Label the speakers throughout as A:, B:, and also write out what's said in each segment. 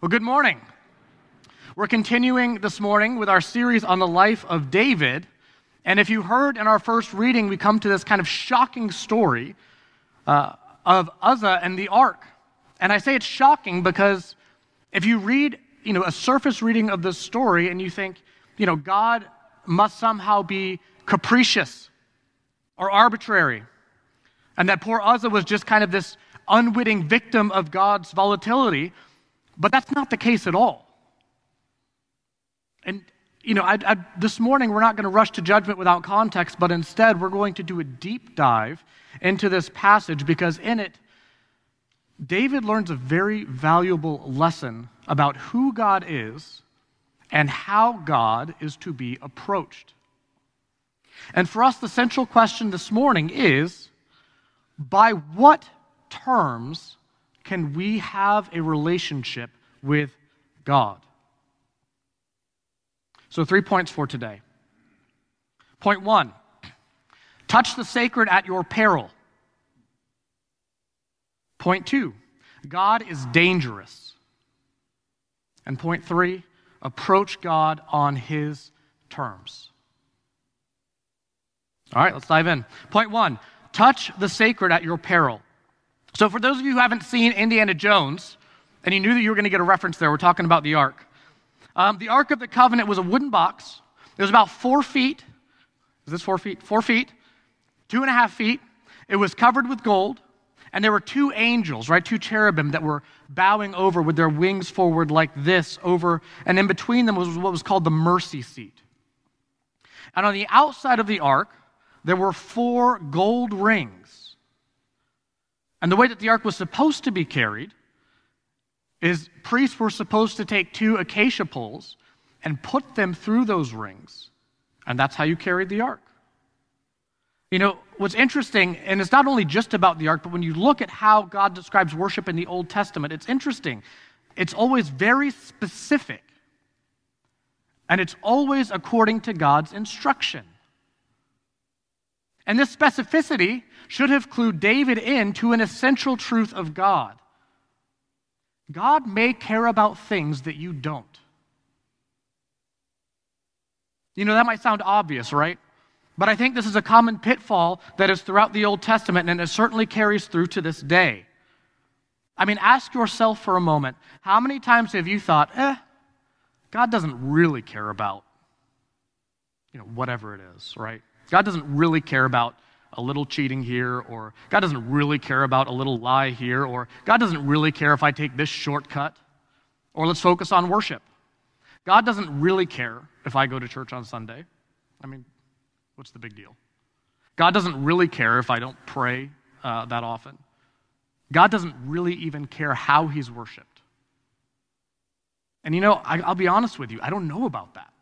A: Well, good morning. We're continuing this morning with our series on the life of David. And if you heard in our first reading, we come to this kind of shocking story uh, of Uzzah and the ark. And I say it's shocking because if you read, you know, a surface reading of this story and you think, you know, God must somehow be capricious or arbitrary, and that poor Uzzah was just kind of this unwitting victim of God's volatility, but that's not the case at all. And, you know, I, I, this morning we're not going to rush to judgment without context, but instead we're going to do a deep dive into this passage because in it, David learns a very valuable lesson about who God is and how God is to be approached. And for us, the central question this morning is by what terms can we have a relationship with God? So, three points for today. Point one touch the sacred at your peril. Point two God is dangerous. And point three approach God on his terms. All right, let's dive in. Point one touch the sacred at your peril. So, for those of you who haven't seen Indiana Jones, and you knew that you were going to get a reference there, we're talking about the Ark. Um, the Ark of the Covenant was a wooden box. It was about four feet. Is this four feet? Four feet, two and a half feet. It was covered with gold. And there were two angels, right? Two cherubim that were bowing over with their wings forward like this over. And in between them was what was called the mercy seat. And on the outside of the ark, there were four gold rings. And the way that the ark was supposed to be carried is priests were supposed to take two acacia poles and put them through those rings. And that's how you carried the ark. You know, what's interesting, and it's not only just about the ark, but when you look at how God describes worship in the Old Testament, it's interesting. It's always very specific, and it's always according to God's instruction. And this specificity should have clued David in to an essential truth of God. God may care about things that you don't. You know, that might sound obvious, right? But I think this is a common pitfall that is throughout the Old Testament, and it certainly carries through to this day. I mean, ask yourself for a moment how many times have you thought, eh, God doesn't really care about, you know, whatever it is, right? God doesn't really care about a little cheating here, or God doesn't really care about a little lie here, or God doesn't really care if I take this shortcut, or let's focus on worship. God doesn't really care if I go to church on Sunday. I mean, what's the big deal? God doesn't really care if I don't pray uh, that often. God doesn't really even care how he's worshiped. And you know, I, I'll be honest with you, I don't know about that.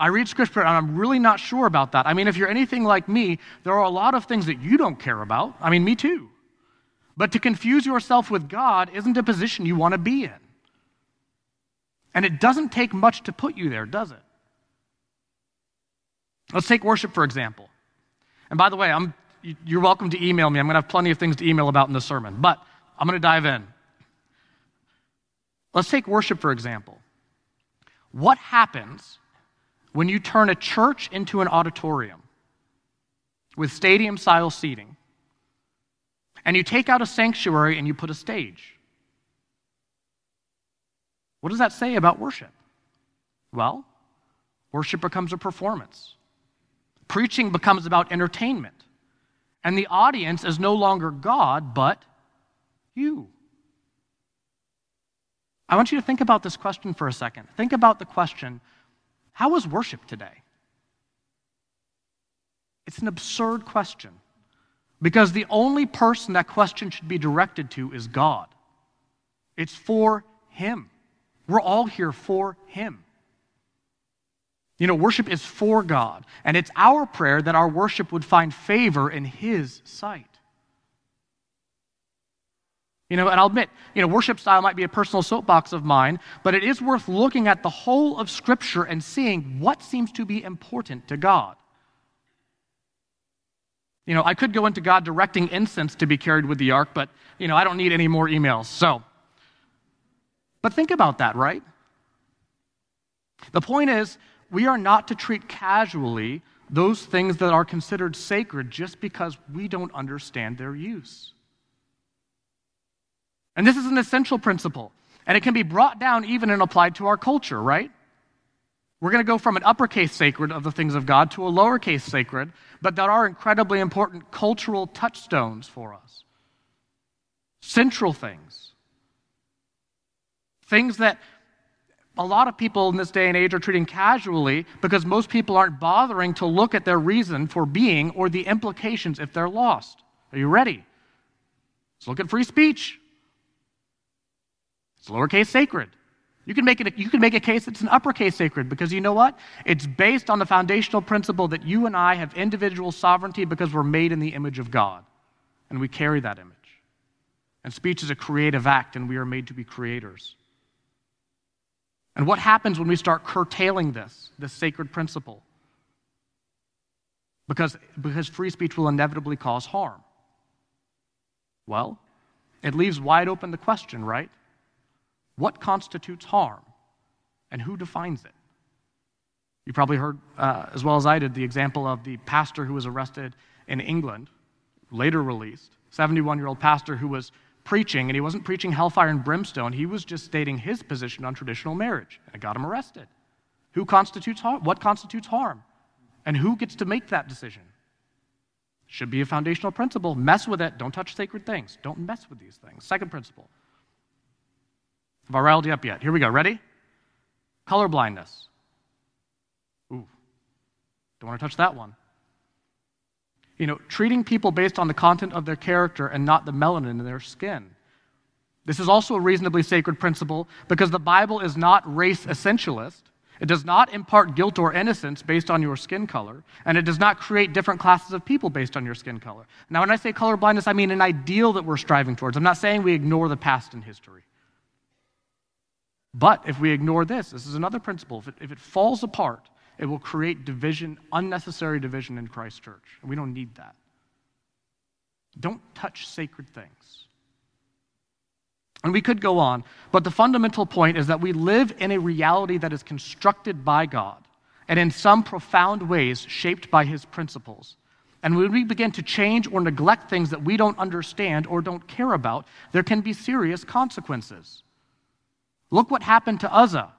A: I read scripture and I'm really not sure about that. I mean, if you're anything like me, there are a lot of things that you don't care about. I mean, me too. But to confuse yourself with God isn't a position you want to be in. And it doesn't take much to put you there, does it? Let's take worship, for example. And by the way, I'm, you're welcome to email me. I'm going to have plenty of things to email about in the sermon, but I'm going to dive in. Let's take worship, for example. What happens when you turn a church into an auditorium with stadium style seating, and you take out a sanctuary and you put a stage. What does that say about worship? Well, worship becomes a performance. Preaching becomes about entertainment. And the audience is no longer God, but you. I want you to think about this question for a second. Think about the question how was worship today? It's an absurd question because the only person that question should be directed to is God. It's for Him. We're all here for Him. You know, worship is for God, and it's our prayer that our worship would find favor in His sight. You know, and I'll admit, you know, worship style might be a personal soapbox of mine, but it is worth looking at the whole of Scripture and seeing what seems to be important to God. You know, I could go into God directing incense to be carried with the ark, but, you know, I don't need any more emails. So, But think about that, right? The point is, we are not to treat casually those things that are considered sacred just because we don't understand their use. And this is an essential principle, and it can be brought down even and applied to our culture, right? We're going to go from an uppercase sacred of the things of God to a lowercase sacred, but that are incredibly important cultural touchstones for us. Central things. Things that a lot of people in this day and age are treating casually because most people aren't bothering to look at their reason for being or the implications if they're lost. Are you ready? Let's look at free speech. It's lowercase sacred. You can, make it, you can make a case it's an uppercase sacred because you know what? It's based on the foundational principle that you and I have individual sovereignty because we're made in the image of God. And we carry that image. And speech is a creative act, and we are made to be creators. And what happens when we start curtailing this, this sacred principle? Because, because free speech will inevitably cause harm. Well, it leaves wide open the question, right? What constitutes harm? And who defines it? You probably heard, uh, as well as I did, the example of the pastor who was arrested in England, later released, 71 year old pastor who was preaching, and he wasn't preaching hellfire and brimstone. He was just stating his position on traditional marriage, and it got him arrested. Who constitutes harm? What constitutes harm? And who gets to make that decision? Should be a foundational principle. Mess with it. Don't touch sacred things. Don't mess with these things. Second principle. Have I riled you up yet? Here we go. Ready? Color blindness. Ooh, don't want to touch that one you know, treating people based on the content of their character and not the melanin in their skin. This is also a reasonably sacred principle because the Bible is not race essentialist. It does not impart guilt or innocence based on your skin color, and it does not create different classes of people based on your skin color. Now, when I say color blindness, I mean an ideal that we're striving towards. I'm not saying we ignore the past and history. But if we ignore this, this is another principle. If it, if it falls apart, it will create division, unnecessary division in Christ's church. And we don't need that. Don't touch sacred things. And we could go on, but the fundamental point is that we live in a reality that is constructed by God and in some profound ways shaped by his principles. And when we begin to change or neglect things that we don't understand or don't care about, there can be serious consequences. Look what happened to Uzzah.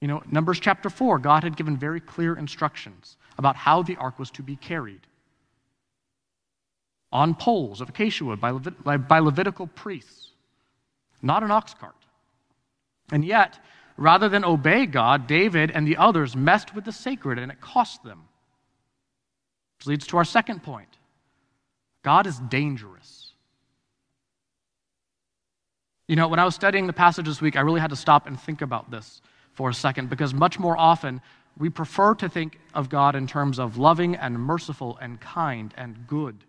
A: You know, Numbers chapter 4, God had given very clear instructions about how the ark was to be carried on poles of acacia wood by, Levit- by Levitical priests, not an ox cart. And yet, rather than obey God, David and the others messed with the sacred and it cost them. Which leads to our second point God is dangerous. You know, when I was studying the passage this week, I really had to stop and think about this for a second because much more often we prefer to think of God in terms of loving and merciful and kind and good.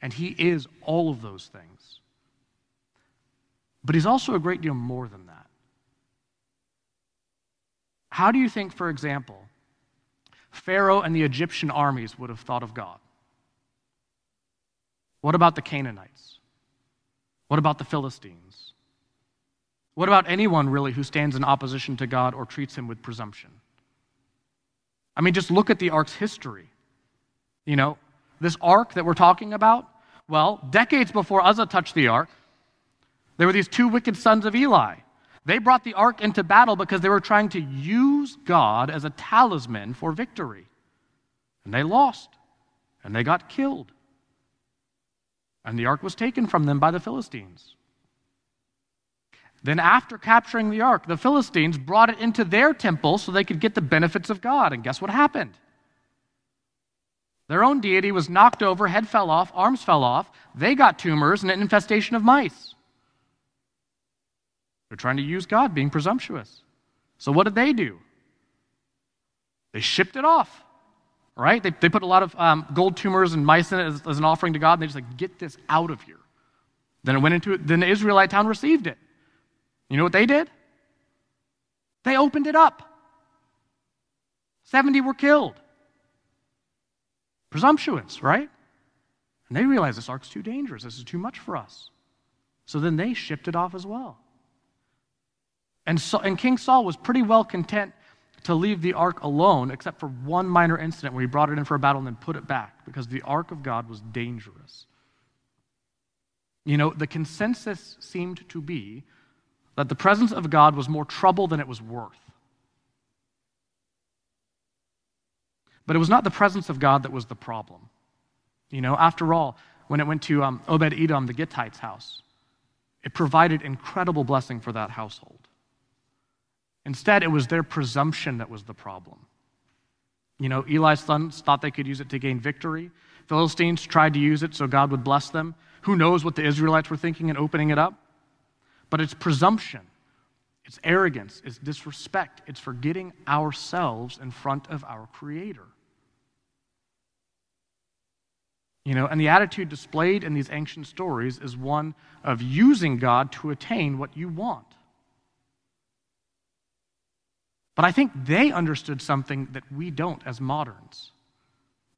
A: And He is all of those things. But He's also a great deal more than that. How do you think, for example, Pharaoh and the Egyptian armies would have thought of God? What about the Canaanites? What about the Philistines? What about anyone really who stands in opposition to God or treats him with presumption? I mean, just look at the ark's history. You know, this ark that we're talking about, well, decades before Uzzah touched the ark, there were these two wicked sons of Eli. They brought the ark into battle because they were trying to use God as a talisman for victory. And they lost, and they got killed. And the ark was taken from them by the Philistines. Then, after capturing the ark, the Philistines brought it into their temple so they could get the benefits of God. And guess what happened? Their own deity was knocked over, head fell off, arms fell off. They got tumors and an infestation of mice. They're trying to use God, being presumptuous. So, what did they do? They shipped it off, right? They, they put a lot of um, gold tumors and mice in it as, as an offering to God, and they just like, get this out of here. Then it went into then the Israelite town received it. You know what they did? They opened it up. 70 were killed. Presumptuous, right? And they realized this ark's too dangerous. This is too much for us. So then they shipped it off as well. And, so, and King Saul was pretty well content to leave the ark alone, except for one minor incident where he brought it in for a battle and then put it back because the ark of God was dangerous. You know, the consensus seemed to be that the presence of God was more trouble than it was worth. But it was not the presence of God that was the problem. You know, after all, when it went to um, Obed Edom, the Gittite's house, it provided incredible blessing for that household. Instead, it was their presumption that was the problem. You know, Eli's sons thought they could use it to gain victory. Philistines tried to use it so God would bless them. Who knows what the Israelites were thinking in opening it up? But it's presumption, it's arrogance, it's disrespect, it's forgetting ourselves in front of our Creator. You know, and the attitude displayed in these ancient stories is one of using God to attain what you want. But I think they understood something that we don't as moderns.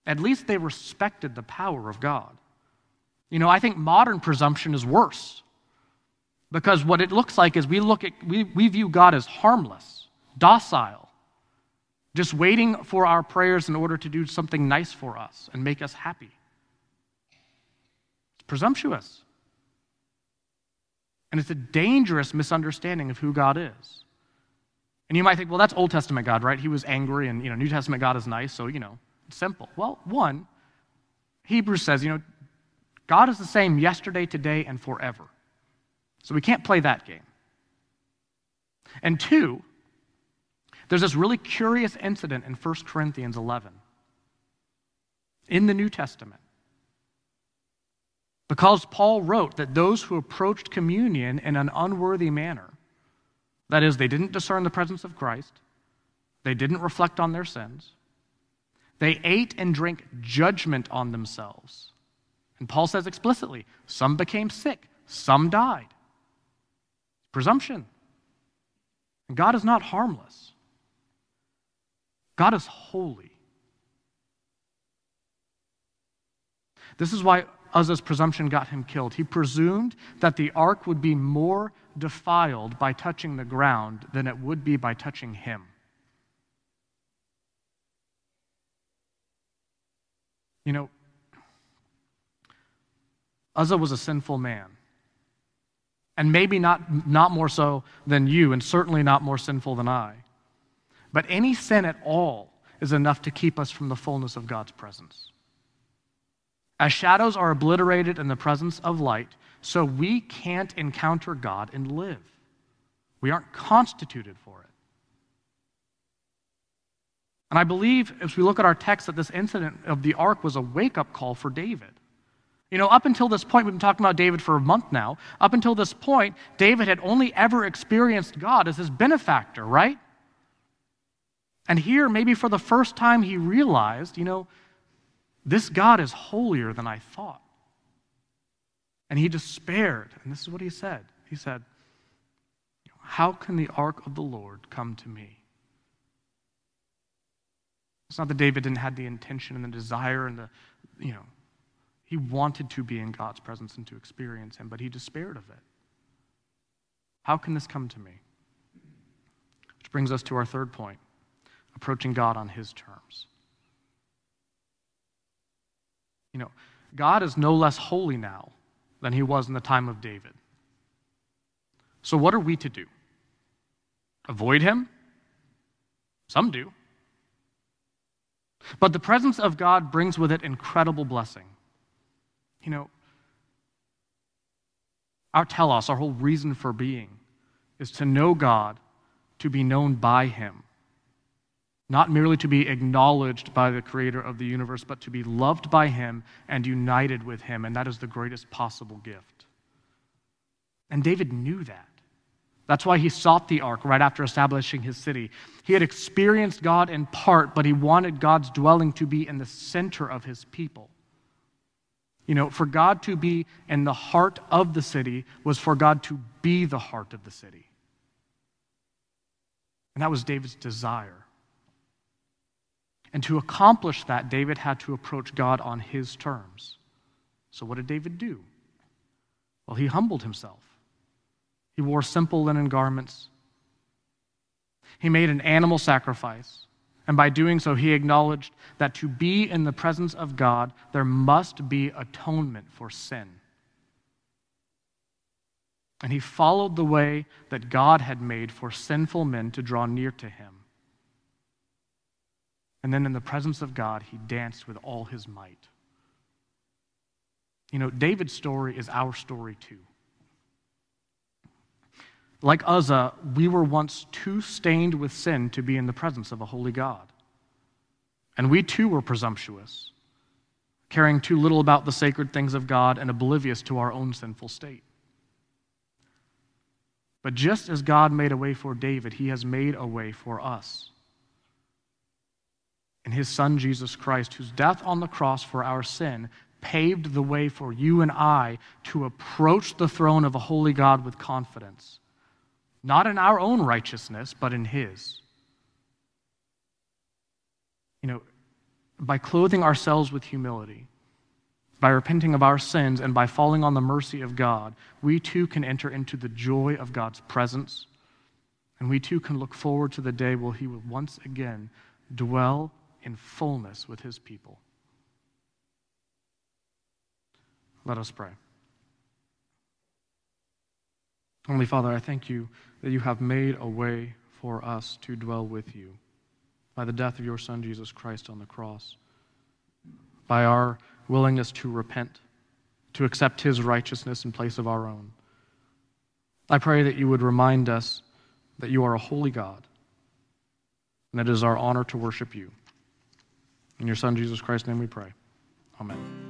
A: At least they respected the power of God. You know, I think modern presumption is worse because what it looks like is we look at, we, we view God as harmless, docile, just waiting for our prayers in order to do something nice for us and make us happy. It's presumptuous. And it's a dangerous misunderstanding of who God is. And you might think, well, that's Old Testament God, right? He was angry, and you know, New Testament God is nice, so you know, it's simple. Well, one, Hebrews says, you know, God is the same yesterday, today, and forever. So we can't play that game. And two, there's this really curious incident in 1 Corinthians 11 in the New Testament. Because Paul wrote that those who approached communion in an unworthy manner that is, they didn't discern the presence of Christ, they didn't reflect on their sins, they ate and drank judgment on themselves. And Paul says explicitly some became sick, some died. Presumption. And God is not harmless, God is holy. This is why Uzzah's presumption got him killed. He presumed that the ark would be more defiled by touching the ground than it would be by touching him. You know, Uzzah was a sinful man. And maybe not, not more so than you, and certainly not more sinful than I. But any sin at all is enough to keep us from the fullness of God's presence. As shadows are obliterated in the presence of light, so we can't encounter God and live. We aren't constituted for it. And I believe, as we look at our text, that this incident of the ark was a wake up call for David. You know, up until this point, we've been talking about David for a month now. Up until this point, David had only ever experienced God as his benefactor, right? And here, maybe for the first time, he realized, you know, this God is holier than I thought. And he despaired. And this is what he said He said, How can the ark of the Lord come to me? It's not that David didn't have the intention and the desire and the, you know, he wanted to be in God's presence and to experience him, but he despaired of it. How can this come to me? Which brings us to our third point approaching God on his terms. You know, God is no less holy now than he was in the time of David. So, what are we to do? Avoid him? Some do. But the presence of God brings with it incredible blessing. You know, our telos, our whole reason for being, is to know God, to be known by him not merely to be acknowledged by the creator of the universe, but to be loved by him and united with him. And that is the greatest possible gift. And David knew that. That's why he sought the ark right after establishing his city. He had experienced God in part, but he wanted God's dwelling to be in the center of his people. You know, for God to be in the heart of the city was for God to be the heart of the city. And that was David's desire. And to accomplish that, David had to approach God on his terms. So, what did David do? Well, he humbled himself. He wore simple linen garments. He made an animal sacrifice. And by doing so, he acknowledged that to be in the presence of God, there must be atonement for sin. And he followed the way that God had made for sinful men to draw near to him. And then in the presence of God, he danced with all his might. You know, David's story is our story too. Like Uzzah, we were once too stained with sin to be in the presence of a holy God. And we too were presumptuous, caring too little about the sacred things of God and oblivious to our own sinful state. But just as God made a way for David, he has made a way for us. In his son Jesus Christ, whose death on the cross for our sin paved the way for you and I to approach the throne of a holy God with confidence not in our own righteousness, but in His. You know, by clothing ourselves with humility, by repenting of our sins, and by falling on the mercy of God, we too can enter into the joy of God's presence. And we too can look forward to the day where He will once again dwell in fullness with His people. Let us pray. Heavenly Father, I thank you that you have made a way for us to dwell with you by the death of your Son, Jesus Christ, on the cross, by our willingness to repent, to accept his righteousness in place of our own. I pray that you would remind us that you are a holy God, and that it is our honor to worship you. In your Son, Jesus Christ's name we pray. Amen.